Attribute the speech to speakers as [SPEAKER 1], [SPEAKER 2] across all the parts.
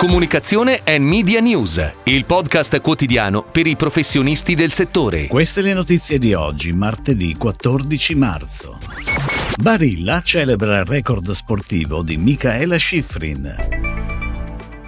[SPEAKER 1] Comunicazione e Media News, il podcast quotidiano per i professionisti del settore.
[SPEAKER 2] Queste le notizie di oggi, martedì 14 marzo. Barilla celebra il record sportivo di Michaela Schifrin.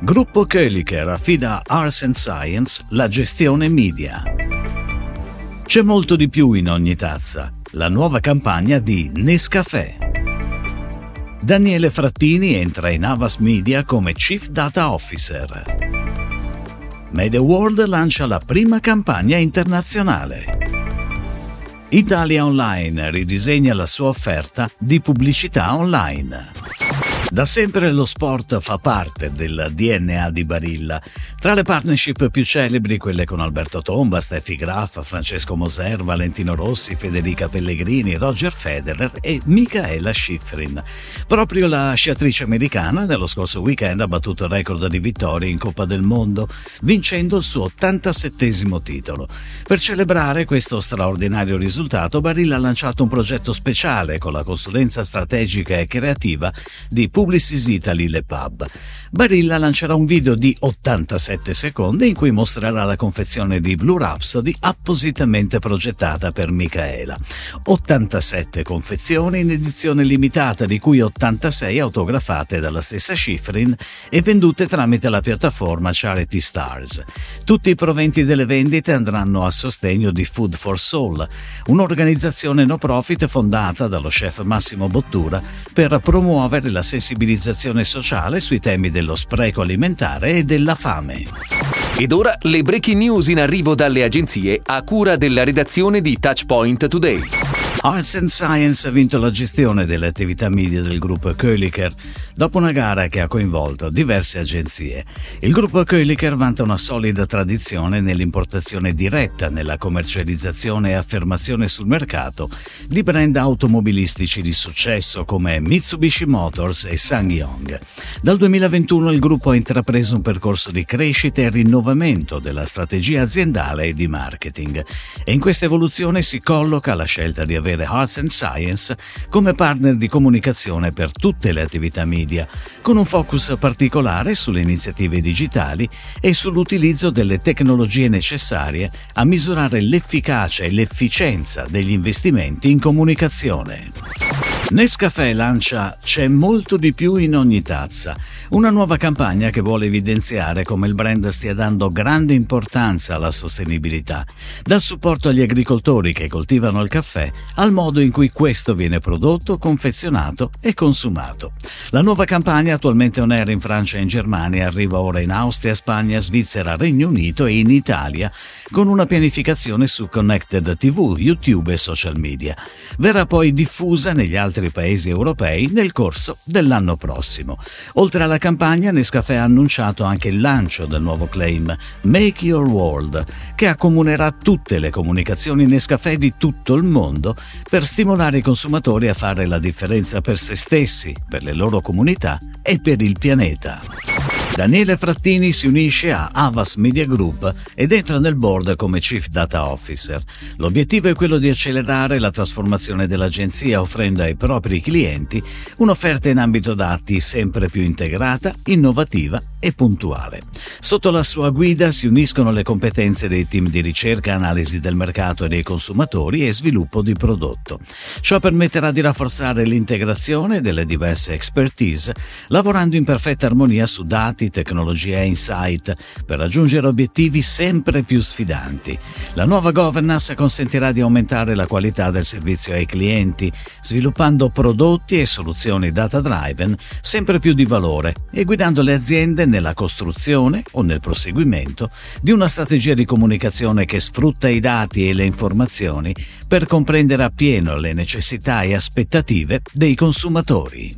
[SPEAKER 2] Gruppo Köliker affida a Arts and Science la gestione media. C'è molto di più in ogni tazza. La nuova campagna di Nescafè. Daniele Frattini entra in Avas Media come Chief Data Officer. Media World lancia la prima campagna internazionale. Italia Online ridisegna la sua offerta di pubblicità online. Da sempre lo sport fa parte del DNA di Barilla. Tra le partnership più celebri, quelle con Alberto Tomba, Steffi Graf, Francesco Moser, Valentino Rossi, Federica Pellegrini, Roger Federer e Michaela Schifrin. Proprio la sciatrice americana nello scorso weekend ha battuto il record di vittorie in Coppa del Mondo, vincendo il suo 87 titolo. Per celebrare questo straordinario risultato, Barilla ha lanciato un progetto speciale con la consulenza strategica e creativa di Publicis Italy Le Pub. Barilla lancerà un video di 87 secondi in cui mostrerà la confezione di Blue Rhapsody appositamente progettata per Michaela. 87 confezioni in edizione limitata, di cui 86 autografate dalla stessa Schifrin e vendute tramite la piattaforma Charity Stars. Tutti i proventi delle vendite andranno a sostegno di Food for Soul, un'organizzazione no profit fondata dallo chef Massimo Bottura per promuovere la sensibilità sensibilizzazione sociale sui temi dello spreco alimentare e della fame.
[SPEAKER 1] Ed ora le breaking news in arrivo dalle agenzie a cura della redazione di Touchpoint Today.
[SPEAKER 2] Arts and Science ha vinto la gestione delle attività media del gruppo Köliker dopo una gara che ha coinvolto diverse agenzie. Il gruppo Köliker vanta una solida tradizione nell'importazione diretta, nella commercializzazione e affermazione sul mercato di brand automobilistici di successo come Mitsubishi Motors e SsangYong. Dal 2021 il gruppo ha intrapreso un percorso di crescita e rinnovamento della strategia aziendale e di marketing e in questa evoluzione si colloca la scelta di avere Arts and Science come partner di comunicazione per tutte le attività media, con un focus particolare sulle iniziative digitali e sull'utilizzo delle tecnologie necessarie a misurare l'efficacia e l'efficienza degli investimenti in comunicazione. Nescafè lancia C'è molto di più in ogni tazza, una nuova campagna che vuole evidenziare come il brand stia dando grande importanza alla sostenibilità, dal supporto agli agricoltori che coltivano il caffè al modo in cui questo viene prodotto, confezionato e consumato. La nuova campagna, attualmente on air in Francia e in Germania, arriva ora in Austria, Spagna, Svizzera, Regno Unito e in Italia, con una pianificazione su Connected TV, YouTube e social media. Verrà poi diffusa negli altri altri paesi europei nel corso dell'anno prossimo. Oltre alla campagna, Nescafè ha annunciato anche il lancio del nuovo claim Make Your World, che accomunerà tutte le comunicazioni Nescafè di tutto il mondo per stimolare i consumatori a fare la differenza per se stessi, per le loro comunità e per il pianeta. Daniele Frattini si unisce a Avas Media Group ed entra nel board come Chief Data Officer. L'obiettivo è quello di accelerare la trasformazione dell'agenzia offrendo ai propri clienti un'offerta in ambito dati sempre più integrata, innovativa e puntuale. Sotto la sua guida si uniscono le competenze dei team di ricerca, analisi del mercato e dei consumatori e sviluppo di prodotto. Ciò permetterà di rafforzare l'integrazione delle diverse expertise, lavorando in perfetta armonia su dati, dati, tecnologia e insight per raggiungere obiettivi sempre più sfidanti. La nuova governance consentirà di aumentare la qualità del servizio ai clienti, sviluppando prodotti e soluzioni data-driven sempre più di valore e guidando le aziende nella costruzione o nel proseguimento di una strategia di comunicazione che sfrutta i dati e le informazioni per comprendere appieno le necessità e aspettative dei consumatori.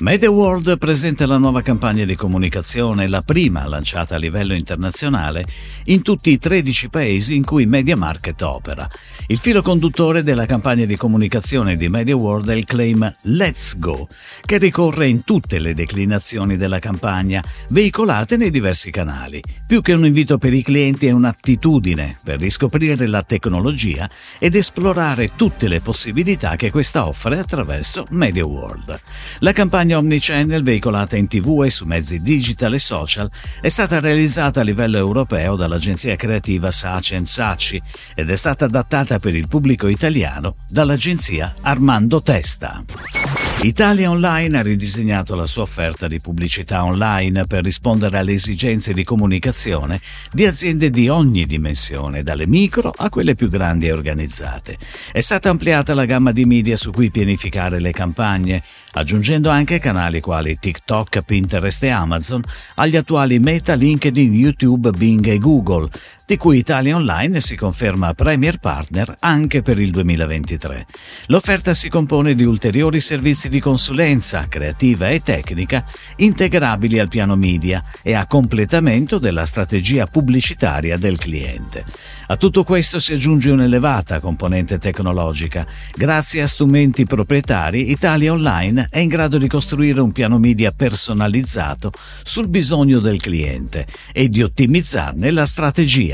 [SPEAKER 2] MediaWorld presenta la nuova campagna di comunicazione, la prima lanciata a livello internazionale in tutti i 13 paesi in cui MediaMarket opera. Il filo conduttore della campagna di comunicazione di MediaWorld è il claim Let's Go, che ricorre in tutte le declinazioni della campagna, veicolate nei diversi canali. Più che un invito per i clienti è un'attitudine per riscoprire la tecnologia ed esplorare tutte le possibilità che questa offre attraverso MediaWorld. La campagna campagna Omnichannel veicolata in tv e su mezzi digital e social è stata realizzata a livello europeo dall'agenzia creativa Saci Saci ed è stata adattata per il pubblico italiano dall'agenzia Armando Testa. Italia Online ha ridisegnato la sua offerta di pubblicità online per rispondere alle esigenze di comunicazione di aziende di ogni dimensione, dalle micro a quelle più grandi e organizzate. È stata ampliata la gamma di media su cui pianificare le campagne, aggiungendo anche canali quali TikTok, Pinterest e Amazon agli attuali Meta, LinkedIn, YouTube, Bing e Google, di cui Italia Online si conferma Premier Partner anche per il 2023. L'offerta si compone di ulteriori servizi di consulenza creativa e tecnica integrabili al piano media e a completamento della strategia pubblicitaria del cliente. A tutto questo si aggiunge un'elevata componente tecnologica. Grazie a strumenti proprietari, Italia Online è in grado di costruire un piano media personalizzato sul bisogno del cliente e di ottimizzarne la strategia.